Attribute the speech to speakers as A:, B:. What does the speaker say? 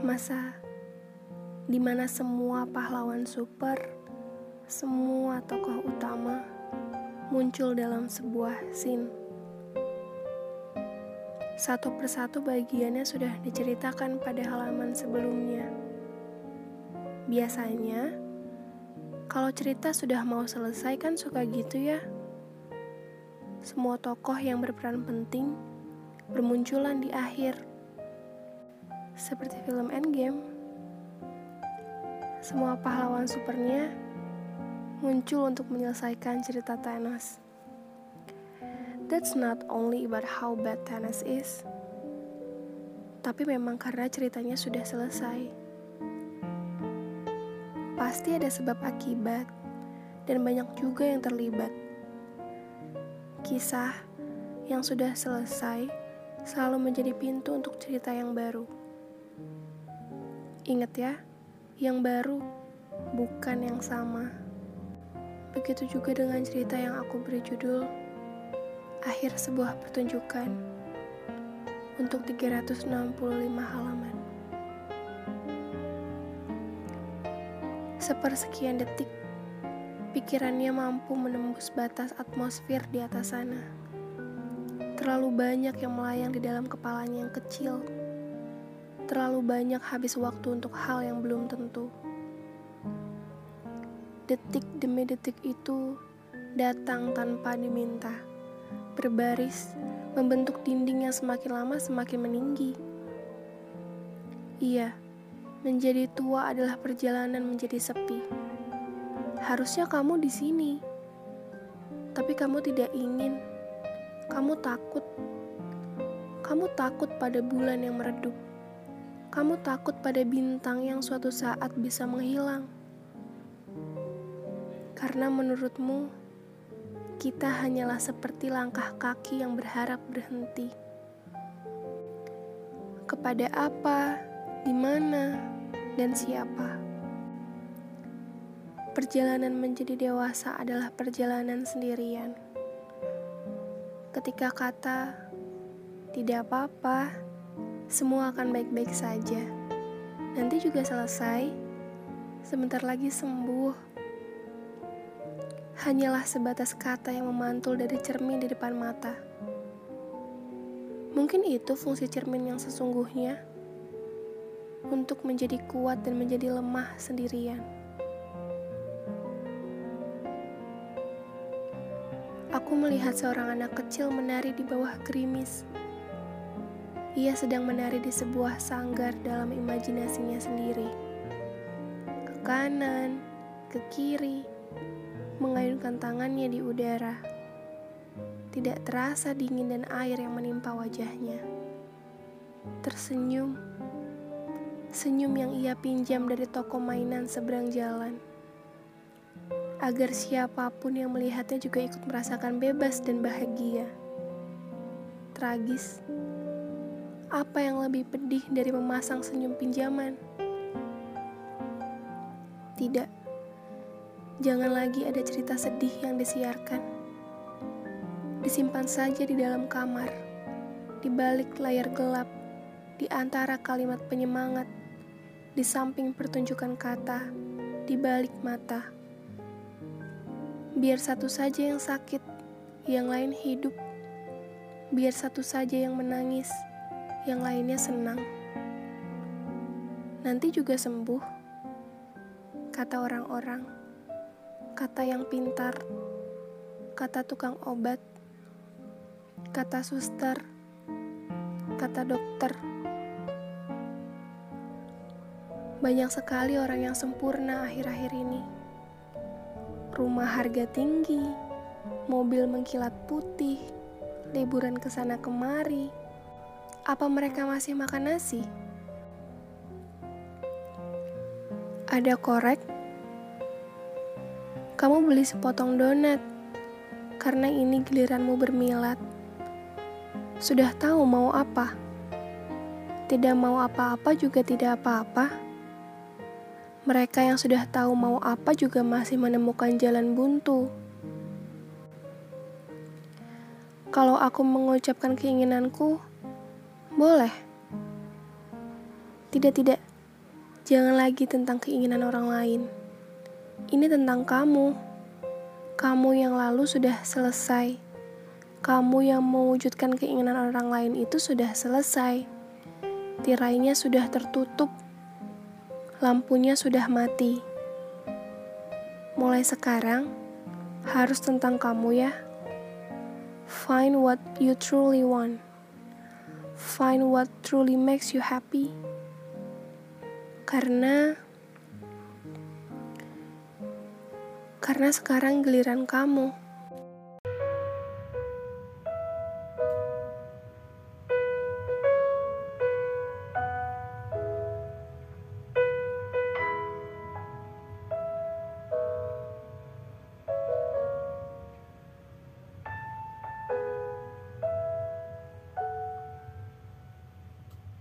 A: masa di mana semua pahlawan super, semua tokoh utama muncul dalam sebuah scene. Satu persatu bagiannya sudah diceritakan pada halaman sebelumnya. Biasanya, kalau cerita sudah mau selesai kan suka gitu ya. Semua tokoh yang berperan penting bermunculan di akhir. Seperti film Endgame. Semua pahlawan supernya muncul untuk menyelesaikan cerita Thanos. That's not only about how bad Thanos is, tapi memang karena ceritanya sudah selesai. Pasti ada sebab akibat, dan banyak juga yang terlibat. Kisah yang sudah selesai selalu menjadi pintu untuk cerita yang baru. Ingat ya, yang baru bukan yang sama. Begitu juga dengan cerita yang aku beri judul akhir sebuah pertunjukan untuk 365 halaman. Sepersekian detik, pikirannya mampu menembus batas atmosfer di atas sana. Terlalu banyak yang melayang di dalam kepalanya yang kecil. Terlalu banyak habis waktu untuk hal yang belum tentu. Detik demi detik itu datang tanpa diminta berbaris, membentuk dinding yang semakin lama semakin meninggi. Iya, menjadi tua adalah perjalanan menjadi sepi. Harusnya kamu di sini, tapi kamu tidak ingin. Kamu takut. Kamu takut pada bulan yang meredup. Kamu takut pada bintang yang suatu saat bisa menghilang. Karena menurutmu, kita hanyalah seperti langkah kaki yang berharap berhenti. Kepada apa, di mana, dan siapa? Perjalanan menjadi dewasa adalah perjalanan sendirian. Ketika kata "tidak apa-apa", semua akan baik-baik saja. Nanti juga selesai, sebentar lagi sembuh hanyalah sebatas kata yang memantul dari cermin di depan mata. Mungkin itu fungsi cermin yang sesungguhnya untuk menjadi kuat dan menjadi lemah sendirian. Aku melihat seorang anak kecil menari di bawah gerimis. Ia sedang menari di sebuah sanggar dalam imajinasinya sendiri. Ke kanan, ke kiri, mengayunkan tangannya di udara. Tidak terasa dingin dan air yang menimpa wajahnya. Tersenyum, senyum yang ia pinjam dari toko mainan seberang jalan. Agar siapa pun yang melihatnya juga ikut merasakan bebas dan bahagia. Tragis, apa yang lebih pedih dari memasang senyum pinjaman? Tidak Jangan lagi ada cerita sedih yang disiarkan. Disimpan saja di dalam kamar, di balik layar gelap, di antara kalimat penyemangat, di samping pertunjukan kata, di balik mata. Biar satu saja yang sakit, yang lain hidup. Biar satu saja yang menangis, yang lainnya senang. Nanti juga sembuh, kata orang-orang kata yang pintar, kata tukang obat, kata suster, kata dokter. Banyak sekali orang yang sempurna akhir-akhir ini. Rumah harga tinggi, mobil mengkilat putih, liburan ke sana kemari. Apa mereka masih makan nasi? Ada korek kamu beli sepotong donat karena ini giliranmu bermilat. Sudah tahu mau apa? Tidak mau apa-apa juga tidak apa-apa. Mereka yang sudah tahu mau apa juga masih menemukan jalan buntu. Kalau aku mengucapkan keinginanku, boleh. Tidak, tidak, Jangan lagi tentang keinginan orang lain. Ini tentang kamu. Kamu yang lalu sudah selesai. Kamu yang mewujudkan keinginan orang lain itu sudah selesai. Tirainya sudah tertutup. Lampunya sudah mati. Mulai sekarang harus tentang kamu ya. Find what you truly want. Find what truly makes you happy karena karena sekarang giliran kamu.